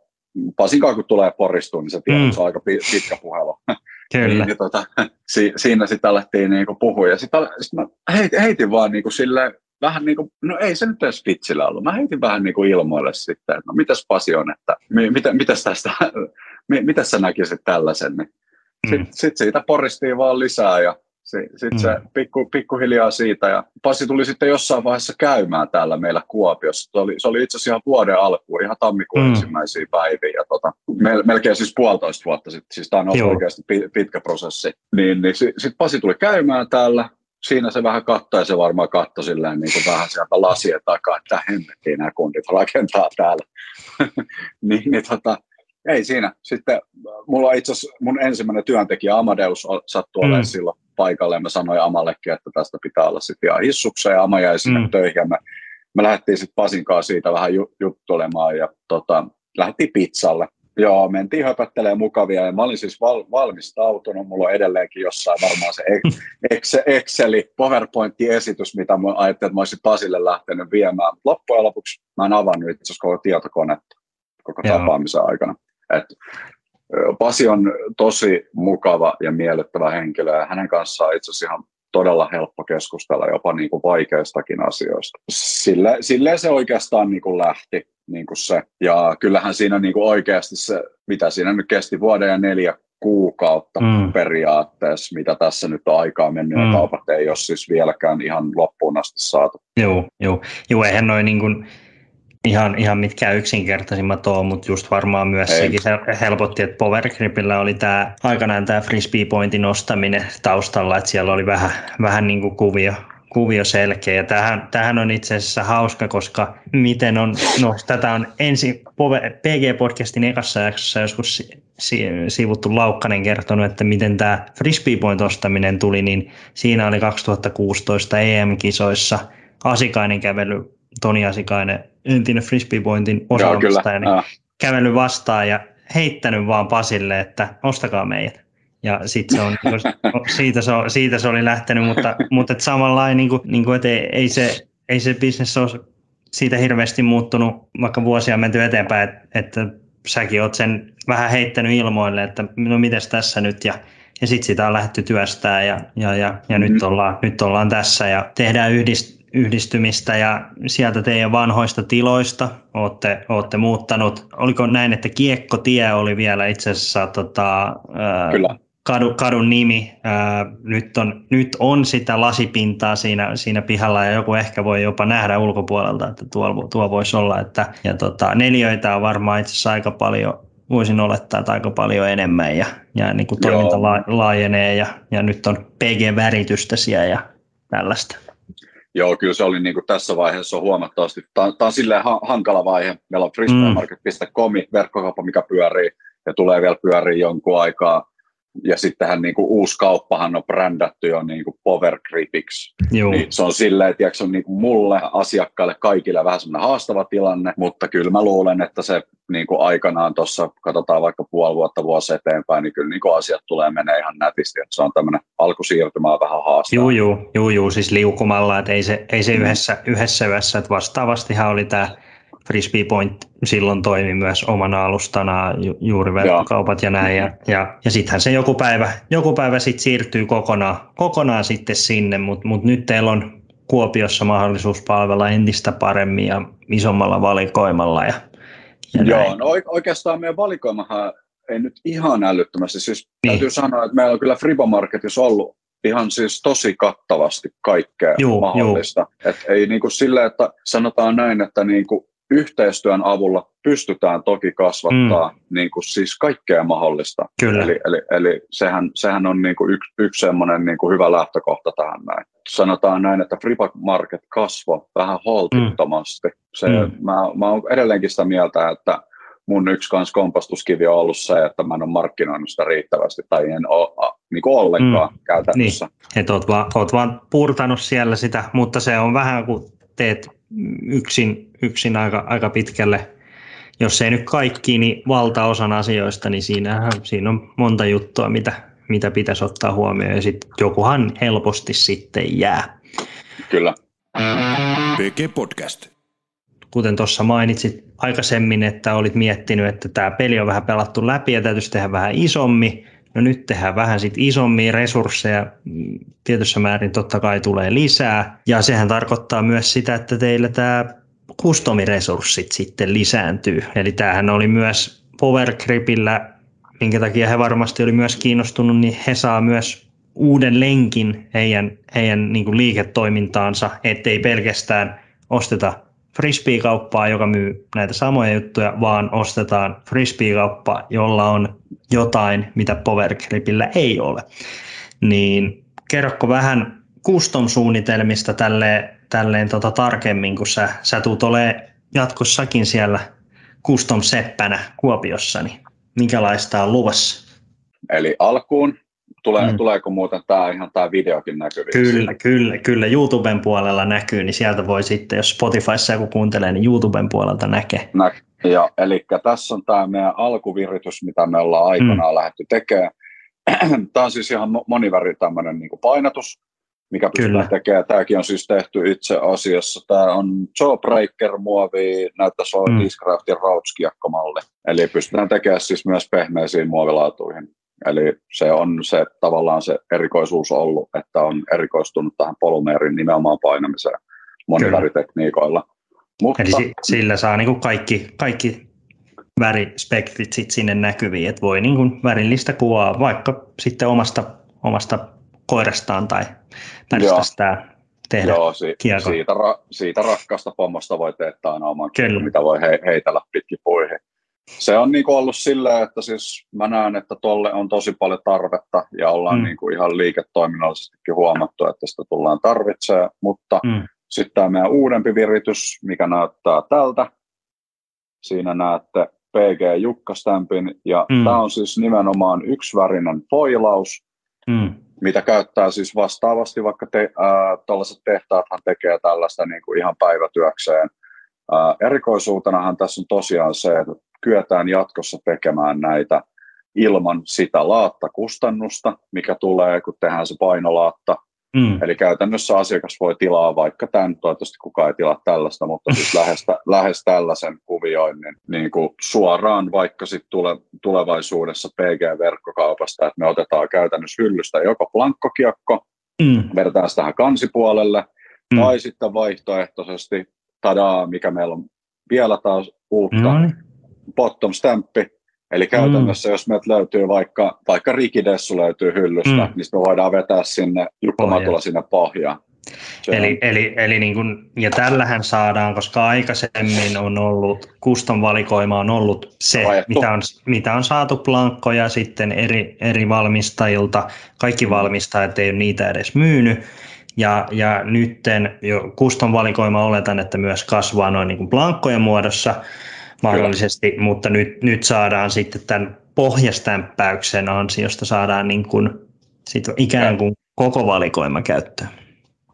Pasinkaan kun tulee poristuun, niin se tiedät, mm. se on aika pitkä puhelu. Kyllä. niin, niin, tota, si, siinä sitten alettiin niinku puhua. Ja sitten sit mä heitin, heitin vaan niinku sille vähän niin kuin, no ei se nyt edes vitsillä ollut. Mä heitin vähän niin kuin ilmoille sitten, että no mitäs Pasi on, että mi, mitä, mitäs tästä, mi, mitäs sä näkisit tällaisen. Niin sitten mm. sit siitä poristiin vaan lisää ja sitten mm. se pikku, pikkuhiljaa siitä. Ja Pasi tuli sitten jossain vaiheessa käymään täällä meillä Kuopiossa. Se oli, se oli itse asiassa ihan vuoden alkuun, ihan tammikuun mm. ensimmäisiä päiviä. Ja tota, mel, melkein siis puolitoista vuotta sitten. Siis tämä on ollut oikeasti pitkä prosessi. Niin, niin sitten sit Pasi tuli käymään täällä. Siinä se vähän katsoi ja se varmaan katsoi silleen niin kuin vähän sieltä lasien takaa, että hemmettiin nämä kundit rakentaa täällä. niin, niin tota, ei siinä. Sitten mulla itse asiassa mun ensimmäinen työntekijä Amadeus sattui mm. olemaan silloin paikalle ja mä sanoin Amallekin, että tästä pitää olla sitten ihan hissukseen ja Ama jäi sinne mm. töihin ja me, me lähdettiin sitten Pasin kanssa siitä vähän ju, juttulemaan ja tota, lähdettiin pizzalle. Joo, mentiin höpöttelemään mukavia ja mä olin siis val, valmistautunut, mulla on edelleenkin jossain varmaan se Excel, Exceli, PowerPoint-esitys, mitä mä ajattelin, että mä olisin Pasille lähtenyt viemään. Loppujen lopuksi mä en avannut itse asiassa koko tietokonetta koko Joo. tapaamisen aikana. Et Pasi on tosi mukava ja miellyttävä henkilö ja hänen kanssaan itse asiassa ihan todella helppo keskustella jopa niin kuin vaikeistakin asioista. Sille, silleen se oikeastaan niin kuin lähti niin kuin se. Ja kyllähän siinä niin kuin oikeasti se, mitä siinä nyt kesti vuoden ja neljä kuukautta mm. periaatteessa, mitä tässä nyt on aikaa mennyt, mm. ja kaupat ei ole siis vieläkään ihan loppuun asti saatu. Joo, joo. joo eihän noin niin kuin ihan, ihan mitkä yksinkertaisimmat on, mutta just varmaan myös Ei. sekin helpotti, että Power Gripillä oli tämä, aikanaan tämä frisbee pointin nostaminen taustalla, että siellä oli vähän, vähän niin kuin kuvio, kuvio selkeä. Ja tämähän, tämähän on itse asiassa hauska, koska miten on, no tätä on ensin PG-podcastin ekassa jaksossa joskus sivuttu Laukkanen kertonut, että miten tämä frisbee point ostaminen tuli, niin siinä oli 2016 EM-kisoissa Asikainen kävely Toni Asikainen, entinen Pointin osaamistaja, niin kävellyt vastaan ja heittänyt vaan Pasille, että ostakaa meidät. Ja sit se on, niinku, siitä, se, on, siitä se oli lähtenyt, mutta, mutta et samanlainen, niin kuin, niin kuin, että ei, ei, se, ei se bisnes ole siitä hirveästi muuttunut, vaikka vuosia menty eteenpäin, että, että säkin oot sen vähän heittänyt ilmoille, että no mites tässä nyt, ja, ja sitten sitä on lähdetty työstää ja, ja, ja, ja mm-hmm. nyt, ollaan, nyt ollaan tässä ja tehdään yhdist, yhdistymistä ja sieltä teidän vanhoista tiloista olette, olette muuttanut. Oliko näin, että Kiekkotie oli vielä itse asiassa tota, Kyllä. Kadu, kadun nimi. Ää, nyt, on, nyt on sitä lasipintaa siinä, siinä pihalla ja joku ehkä voi jopa nähdä ulkopuolelta, että tuo, tuo voisi olla. Että, ja tota, neljöitä on varmaan itse asiassa aika paljon, voisin olettaa, että aika paljon enemmän ja, ja niin kuin toiminta la, laajenee ja, ja nyt on PG-väritystä siellä ja tällaista. Joo, kyllä se oli niin kuin tässä vaiheessa huomattavasti. Tämä, tämä on silleen ha- hankala vaihe. Meillä on freestylemarket.com verkkokauppa, mikä pyörii ja tulee vielä pyörii jonkun aikaa ja sittenhän niin kuin uusi kauppahan on brändätty jo niin kuin Power Gripiksi. Niin se on silleen, että se on niin kuin mulle, asiakkaille, kaikille vähän semmoinen haastava tilanne, mutta kyllä mä luulen, että se niin kuin aikanaan tuossa, katsotaan vaikka puoli vuotta vuosi eteenpäin, niin kyllä niin kuin asiat tulee menee ihan nätisti, että se on tämmöinen alkusiirtymä vähän haastava. Joo, joo, joo, joo, siis liukumalla, että ei se, ei se yhdessä, yhdessä yössä, että vastaavastihan oli tämä Frisbee Point silloin toimi myös omana alustana ju, juuri verkkokaupat ja näin. Ja, ja, ja sittenhän se joku päivä, joku päivä sit siirtyy kokonaan, kokonaan sitten sinne, mutta mut nyt teillä on Kuopiossa mahdollisuus palvella entistä paremmin ja isommalla valikoimalla. Ja, ja Joo, näin. no oikeastaan meidän valikoimahan ei nyt ihan älyttömästi. Siis niin. täytyy sanoa, että meillä on kyllä Fribo Marketissa ollut ihan siis tosi kattavasti kaikkea juu, mahdollista. Juu. Et ei niin kuin sille, että sanotaan näin, että niin kuin yhteistyön avulla pystytään toki kasvattaa mm. niin kuin siis kaikkea mahdollista. Kyllä. Eli, eli, eli sehän, sehän on niin kuin yksi, yksi semmoinen niin kuin hyvä lähtökohta tähän näin. Sanotaan näin, että Free Market kasvoi vähän holtittomasti. Mm. Se, mm. Mä, mä olen edelleenkin sitä mieltä, että mun yksi kans kompastuskivi on ollut se, että mä en ole markkinoinut sitä riittävästi tai en ole niin kuin ollenkaan mm. käytännössä. Niin. että oot vaan, oot vaan purtanut siellä sitä, mutta se on vähän kuin teet yksin, yksin aika, aika pitkälle, jos ei nyt kaikki, niin valtaosan asioista, niin siinähän, siinä on monta juttua, mitä, mitä pitäisi ottaa huomioon, ja sitten jokuhan helposti sitten jää. Kyllä. PG Podcast. Kuten tuossa mainitsit aikaisemmin, että olit miettinyt, että tämä peli on vähän pelattu läpi ja täytyisi tehdä vähän isommin, No nyt tehdään vähän sit isommia resursseja, tietyssä määrin totta kai tulee lisää. Ja sehän tarkoittaa myös sitä, että teillä tämä kustomiresurssit sitten lisääntyy. Eli tämähän oli myös Powergripillä, minkä takia he varmasti oli myös kiinnostunut, niin he saa myös uuden lenkin heidän, heidän niin kuin liiketoimintaansa, ettei pelkästään osteta frisbee-kauppaa, joka myy näitä samoja juttuja, vaan ostetaan frisbee-kauppa, jolla on jotain, mitä Power Gripillä ei ole. Niin kerrokko vähän custom-suunnitelmista tälleen, tälleen tota tarkemmin, kun sä, sä tuut jatkossakin siellä custom-seppänä Kuopiossa, niin minkälaista on luvassa? Eli alkuun Tulee, mm. Tuleeko muuten tämä ihan tämä videokin näkyviin? Kyllä, kyllä, kyllä. YouTuben puolella näkyy, niin sieltä voi sitten, jos Spotifyssa joku kuuntelee, niin YouTuben puolelta näkee. Nä, ja, eli tässä on tämä meidän alkuviritys, mitä me ollaan aikanaan mm. lähdetty tekemään. tämä on siis ihan moniväri tämmöinen niin painatus, mikä pystytään tekemään. Tämäkin on siis tehty itse asiassa. Tämä on Jawbreaker muovi, näyttäisi olla mm. Discraftin Rautskiakkomalli. Eli pystytään tekemään siis myös pehmeisiin muovilaatuihin. Eli se on se tavallaan se erikoisuus ollut, että on erikoistunut tähän polymeerin nimenomaan painamiseen moniväritekniikoilla. Mutta, Eli sillä saa niin kuin kaikki, kaikki värispektrit sit sinne näkyviin, että voi niin kuin värillistä kuvaa vaikka sitten omasta, omasta koirastaan tai pärstästään tehdä Joo, si- siitä, ra- siitä rakkaasta pommosta voi tehdä aina oman Kyllä. mitä voi he- heitellä pitkin puihin se on niin kuin ollut silleen, että siis mä näen, että tolle on tosi paljon tarvetta ja ollaan mm. niin kuin ihan liiketoiminnallisestikin huomattu, että sitä tullaan tarvitsemaan, mutta mm. sitten tämä meidän uudempi viritys, mikä näyttää tältä, siinä näette PG Jukkastämpin ja mm. tämä on siis nimenomaan yksivärinen foilaus, mm. mitä käyttää siis vastaavasti, vaikka te, äh, tällaiset tehtaathan tekee tällaista niin kuin ihan päivätyökseen. Äh, erikoisuutenahan tässä on tosiaan se, että kyetään jatkossa tekemään näitä ilman sitä laattakustannusta, mikä tulee, kun tehdään se painolaatta. Mm. Eli käytännössä asiakas voi tilaa vaikka tämän, toivottavasti kukaan ei tilaa tällaista, mutta siis lähes, lähes tällaisen kuvioinnin niin kuin suoraan vaikka sit tule, tulevaisuudessa PG-verkkokaupasta, että me otetaan käytännössä hyllystä joko plankkokiekko, mm. vedetään sitä tähän kansipuolelle, mm. tai sitten vaihtoehtoisesti, tadaa, mikä meillä on vielä taas uutta, mm bottom stampi, Eli käytännössä, mm. jos meiltä löytyy vaikka, vaikka rikidessu löytyy hyllystä, mm. niin me voidaan vetää sinne Jukka Matula sinne pohjaan. eli, eli, eli niin kun, ja tällähän saadaan, koska aikaisemmin on ollut, custom valikoima on ollut se, mitä on, mitä on saatu plankkoja sitten eri, eri valmistajilta. Kaikki valmistajat ei ole niitä edes myynyt. Ja, ja nytten jo custom valikoima oletan, että myös kasvaa noin niin kuin blankkojen muodossa mahdollisesti, Kyllä. mutta nyt, nyt saadaan sitten tämän pohjastämppäyksen ansiosta saadaan niin kuin sit ikään kuin koko valikoima käyttöön.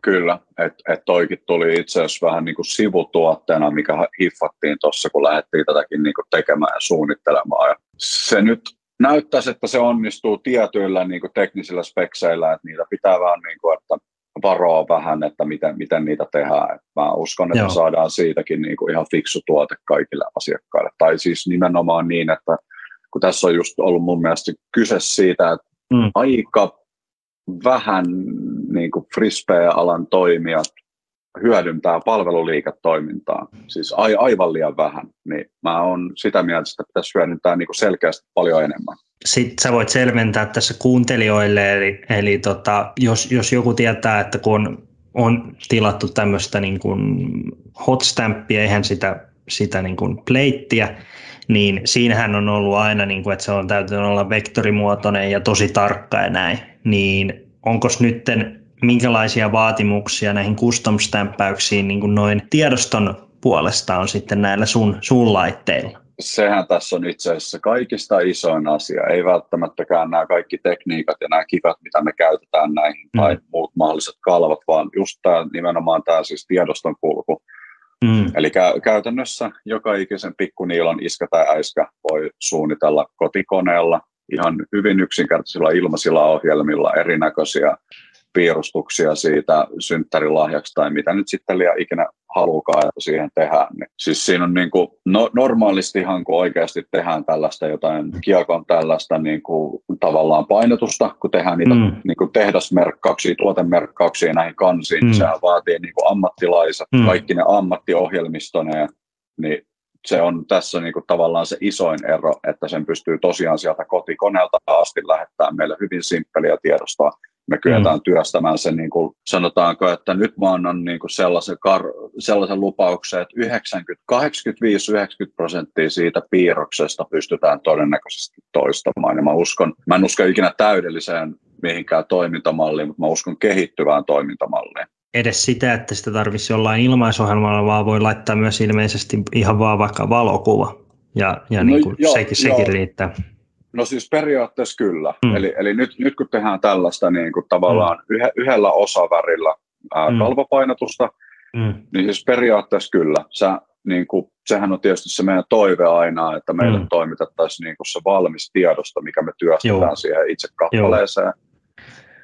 Kyllä, että et toikin tuli itse asiassa vähän niin kuin sivutuotteena, mikä hiffattiin tuossa, kun lähdettiin tätäkin niin kuin tekemään ja suunnittelemaan. Ja se nyt näyttäisi, että se onnistuu tietyillä niin kuin teknisillä spekseillä, että niitä pitää vähän niin kuin, että varoa vähän, että miten, miten niitä tehdään. Et mä uskon, että Joo. saadaan siitäkin niin kuin ihan fiksu tuote kaikille asiakkaille. Tai siis nimenomaan niin, että kun tässä on just ollut mun mielestä kyse siitä, että mm. aika vähän niin kuin frisbee-alan toimijat hyödyntää palveluliiketoimintaa, siis a, aivan liian vähän, niin mä oon sitä mieltä, että pitäisi hyödyntää niin selkeästi paljon enemmän. Sitten sä voit selventää tässä kuuntelijoille, eli, eli tota, jos, jos joku tietää, että kun on, on tilattu tämmöistä niin kuin hotstampia, eihän sitä, sitä niin kuin pleittiä, niin siinähän on ollut aina, niin kuin, että se on täytynyt olla vektorimuotoinen ja tosi tarkka ja näin, niin onko nytten minkälaisia vaatimuksia näihin custom-stämpäyksiin niin kuin noin tiedoston puolesta on sitten näillä sun, sun laitteilla? Sehän tässä on itse asiassa kaikista isoin asia. Ei välttämättäkään nämä kaikki tekniikat ja nämä kikat, mitä me käytetään näihin, mm. tai muut mahdolliset kalvot, vaan just tämä, nimenomaan tämä siis tiedoston kulku. Mm. Eli kä- käytännössä joka ikisen pikkuniilon iskä tai äiskä voi suunnitella kotikoneella ihan hyvin yksinkertaisilla ilmaisilla ohjelmilla erinäköisiä piirustuksia siitä synttärilahjaksi tai mitä nyt sitten liian ikinä halukaan, siihen tehdään. Niin, siis siinä on niin kuin, no, normaalistihan kun oikeasti tehdään tällaista jotain kiekon tällaista niin kuin, tavallaan painotusta, kun tehdään niitä mm. niin kuin tehdasmerkkauksia, tuotemerkkauksia näihin kansiin, mm. sehän vaatii niin kuin ammattilaiset, mm. kaikki ne ammattiohjelmistoneen, niin se on tässä niin kuin tavallaan se isoin ero, että sen pystyy tosiaan sieltä kotikoneelta asti lähettämään meille hyvin simppeliä tiedostoa me kyetään mm. työstämään sen, niin kuin sanotaanko, että nyt mä annan niin kuin sellaisen, kar- sellaisen lupauksen, että 90, 85-90 prosenttia siitä piirroksesta pystytään todennäköisesti toistamaan. Ja mä, uskon, mä en usko ikinä täydelliseen mihinkään toimintamalliin, mutta mä uskon kehittyvään toimintamalliin. Edes sitä, että sitä tarvitsisi jollain ilmaisohjelmalla, vaan voi laittaa myös ilmeisesti ihan vaan vaikka valokuva. Ja, ja no, niin kuin joo, sekin, sekin joo. riittää. No siis periaatteessa kyllä. Mm. Eli, eli nyt, nyt kun tehdään tällaista niin kuin tavallaan mm. yhe, yhdellä osavärillä ää, mm. kalvopainotusta, mm. niin siis periaatteessa kyllä. Sä, niin kuin, sehän on tietysti se meidän toive aina, että meille mm. toimitettaisiin niin kuin se valmis tiedosto, mikä me työstetään Joo. siihen itse kappaleeseen. Joo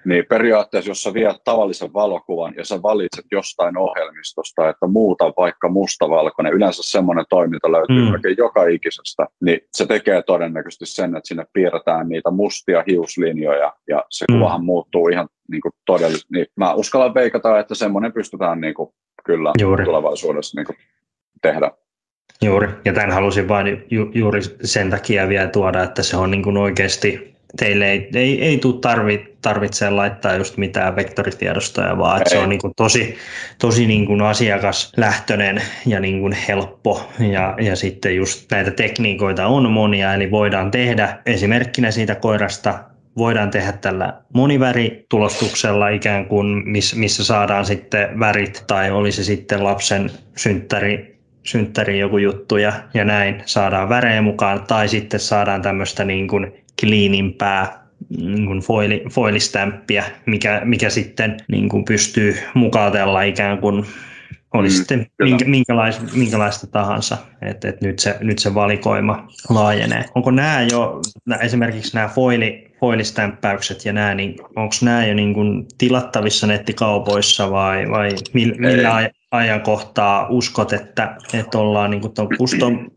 niin periaatteessa, jos sä viet tavallisen valokuvan ja sä valitset jostain ohjelmistosta, että muuta vaikka mustavalkoinen, yleensä semmoinen toiminta löytyy mm. melkein joka ikisestä, niin se tekee todennäköisesti sen, että sinne piirretään niitä mustia hiuslinjoja ja se mm. kuvahan muuttuu ihan niin kuin todellisesti. Niin mä uskallan veikata, että semmoinen pystytään niin kuin kyllä Juuri. tulevaisuudessa niin kuin tehdä. Juuri, ja tämän halusin vain ju- juuri sen takia vielä tuoda, että se on niin kuin oikeasti teille ei, ei, ei tule tarvi, tarvitse laittaa just mitään vektoritiedostoja, vaan että se on niin kuin tosi, tosi niin kuin asiakaslähtöinen ja niin kuin helppo. Ja, ja sitten just näitä tekniikoita on monia, eli voidaan tehdä esimerkkinä siitä koirasta voidaan tehdä tällä moniväritulostuksella ikään kuin, missä saadaan sitten värit tai olisi sitten lapsen synttäri, synttäri joku juttu ja, ja näin saadaan värejä mukaan tai sitten saadaan tämmöistä niin kuin cleanimpää niin kuin foili, foilistämppiä, mikä, mikä sitten niin kuin pystyy mukautella ikään kuin oli mm, sitten minkä, minkälaista, minkälaista tahansa, että et nyt, se, nyt se valikoima laajenee. Onko nämä jo, esimerkiksi nämä foili, foilistämppäykset ja nämä, niin onko nämä jo niin kuin tilattavissa nettikaupoissa vai, vai millä ajankohtaa uskot, että, että ollaan niin kuin tuon custom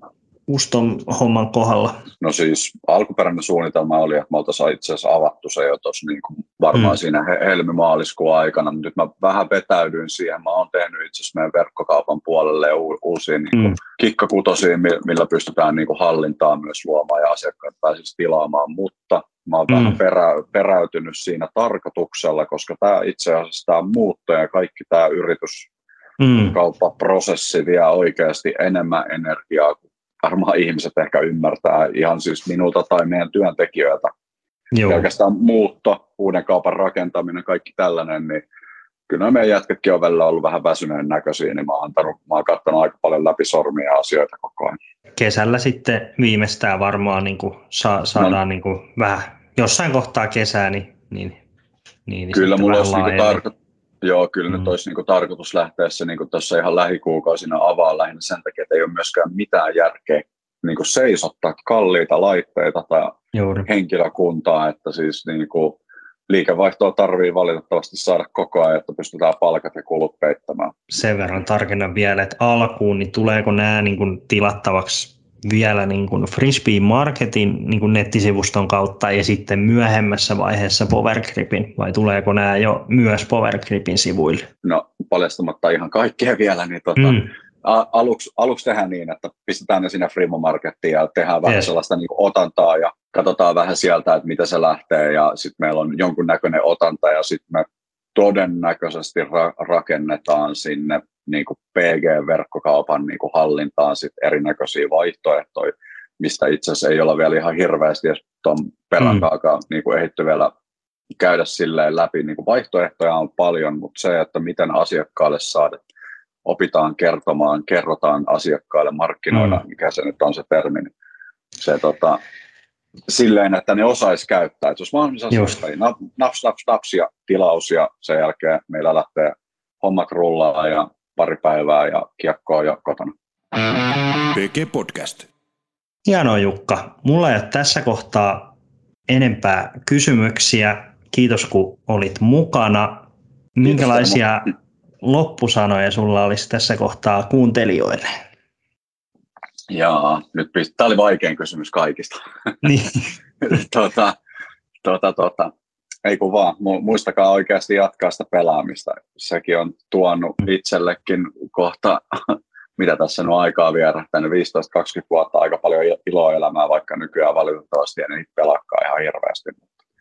Uston homman kohdalla? No siis alkuperäinen suunnitelma oli, että me oltaisiin itse asiassa avattu se jo tuossa niin kuin varmaan mm. siinä helmimaaliskuun aikana, nyt mä vähän vetäydyin siihen. Mä oon tehnyt itse asiassa meidän verkkokaupan puolelle u- uusia niin kuin mm. kikkakutosia, millä pystytään niin kuin hallintaa myös luomaan ja asiakkaat pääsisi tilaamaan, mutta mä oon mm. vähän perä, peräytynyt siinä tarkoituksella, koska tämä itse asiassa tämä muutto ja kaikki tämä yritys mm. kauppaprosessi vie oikeasti enemmän energiaa kuin varmaan ihmiset ehkä ymmärtää ihan siis minulta tai meidän työntekijöiltä. Joo. Pelkästään muutto, uuden kaupan rakentaminen, kaikki tällainen, niin kyllä meidän jätketkin on välillä ollut vähän väsyneen näköisiä, niin mä oon, antanut, mä oon katsonut aika paljon läpi sormia asioita koko ajan. Kesällä sitten viimeistään varmaan niin kuin sa- saadaan no. niin kuin vähän jossain kohtaa kesää, niin, niin, niin Kyllä mulla olisi niin tarko- Joo, kyllä mm. nyt olisi niin tarkoitus lähteä se niin tuossa ihan lähikuukausina avaa lähinnä sen takia, että ei ole myöskään mitään järkeä niin seisottaa kalliita laitteita tai Juuri. henkilökuntaa, että siis niin kuin, liikevaihtoa tarvii valitettavasti saada koko ajan, että pystytään palkat ja kulut peittämään. Sen verran tarkennan vielä, että alkuun, niin tuleeko nämä niin kuin tilattavaksi vielä niin kuin Frisbee Marketin niin kuin nettisivuston kautta ja sitten myöhemmässä vaiheessa Powergripin, vai tuleeko nämä jo myös Powergripin sivuille? No paljastamatta ihan kaikkea vielä, niin tota, mm. aluksi, aluksi tehdään niin, että pistetään ne sinne Frimo Markettiin ja tehdään vähän yes. sellaista niin kuin otantaa ja katsotaan vähän sieltä, että mitä se lähtee ja sitten meillä on jonkunnäköinen otanta ja sitten me todennäköisesti ra- rakennetaan sinne niin kuin PG-verkkokaupan niin kuin hallintaan sit erinäköisiä vaihtoehtoja, mistä itse asiassa ei olla vielä ihan hirveästi edes tuon peräkaakaan mm. niin kuin ehditty vielä käydä silleen läpi. Niin kuin vaihtoehtoja on paljon, mutta se, että miten asiakkaalle saada, opitaan kertomaan, kerrotaan asiakkaille markkinoida, mm. mikä se nyt on se termi, niin se tota, silleen, että ne osaisi käyttää. Että jos mahdollisuus naps, naps, naps ja tilaus ja sen jälkeen meillä lähtee hommat rullaa ja pari päivää ja kiekkoa jo kotona. PG Podcast. Hienoa Jukka. Mulla ei ole tässä kohtaa enempää kysymyksiä. Kiitos kun olit mukana. Minkälaisia Kiitos, loppusanoja sulla olisi tässä kohtaa kuuntelijoille? Jaa, nyt pist- Tämä oli vaikein kysymys kaikista. Niin. tota, tota, tota. Ei kun vaan, muistakaa oikeasti jatkaa sitä pelaamista. Sekin on tuonut mm. itsellekin kohta, mitä tässä on aikaa vierähtänyt, 15-20 vuotta aika paljon iloa elämää, vaikka nykyään valitettavasti ei niitä pelakkaa ihan hirveästi.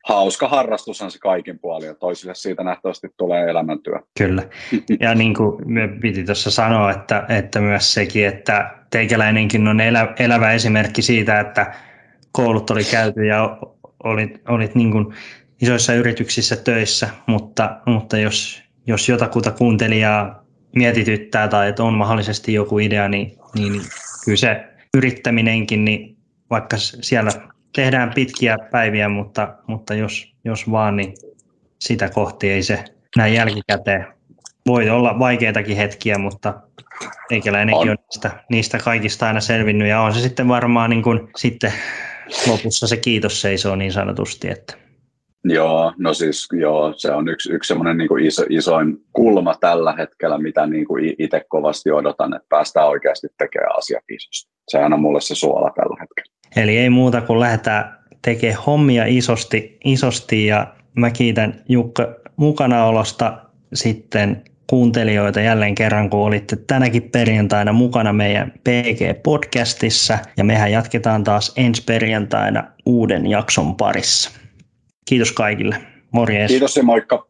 Hauska harrastushan se kaikin puolin, ja toisille siitä nähtävästi tulee elämäntyö. Kyllä, ja niin kuin me piti tuossa sanoa, että, että myös sekin, että teikäläinenkin on elä, elävä esimerkki siitä, että koulut oli käyty ja olit, olit niin kuin isoissa yrityksissä töissä, mutta, mutta jos, jos jotakuta kuuntelijaa mietityttää tai että on mahdollisesti joku idea, niin, niin kyllä se yrittäminenkin, niin vaikka siellä tehdään pitkiä päiviä, mutta, mutta jos, jos vaan, niin sitä kohti ei se näin jälkikäteen. Voi olla vaikeitakin hetkiä, mutta eikäläinenkin on. on niistä, niistä kaikista aina selvinnyt ja on se sitten varmaan niin kuin, sitten lopussa se kiitos seisoo niin sanotusti. Että. Joo, no siis joo, se on yksi, yksi semmoinen niin iso, isoin kulma tällä hetkellä, mitä niin kuin itse kovasti odotan, että päästään oikeasti tekemään asiat isosti. Sehän on mulle se suola tällä hetkellä. Eli ei muuta kuin lähdetään tekemään hommia isosti, isosti ja mä kiitän Jukka mukanaolosta sitten kuuntelijoita jälleen kerran, kun olitte tänäkin perjantaina mukana meidän PG-podcastissa ja mehän jatketaan taas ensi perjantaina uuden jakson parissa. Kiitos kaikille. Morjes. Kiitos ja moikka.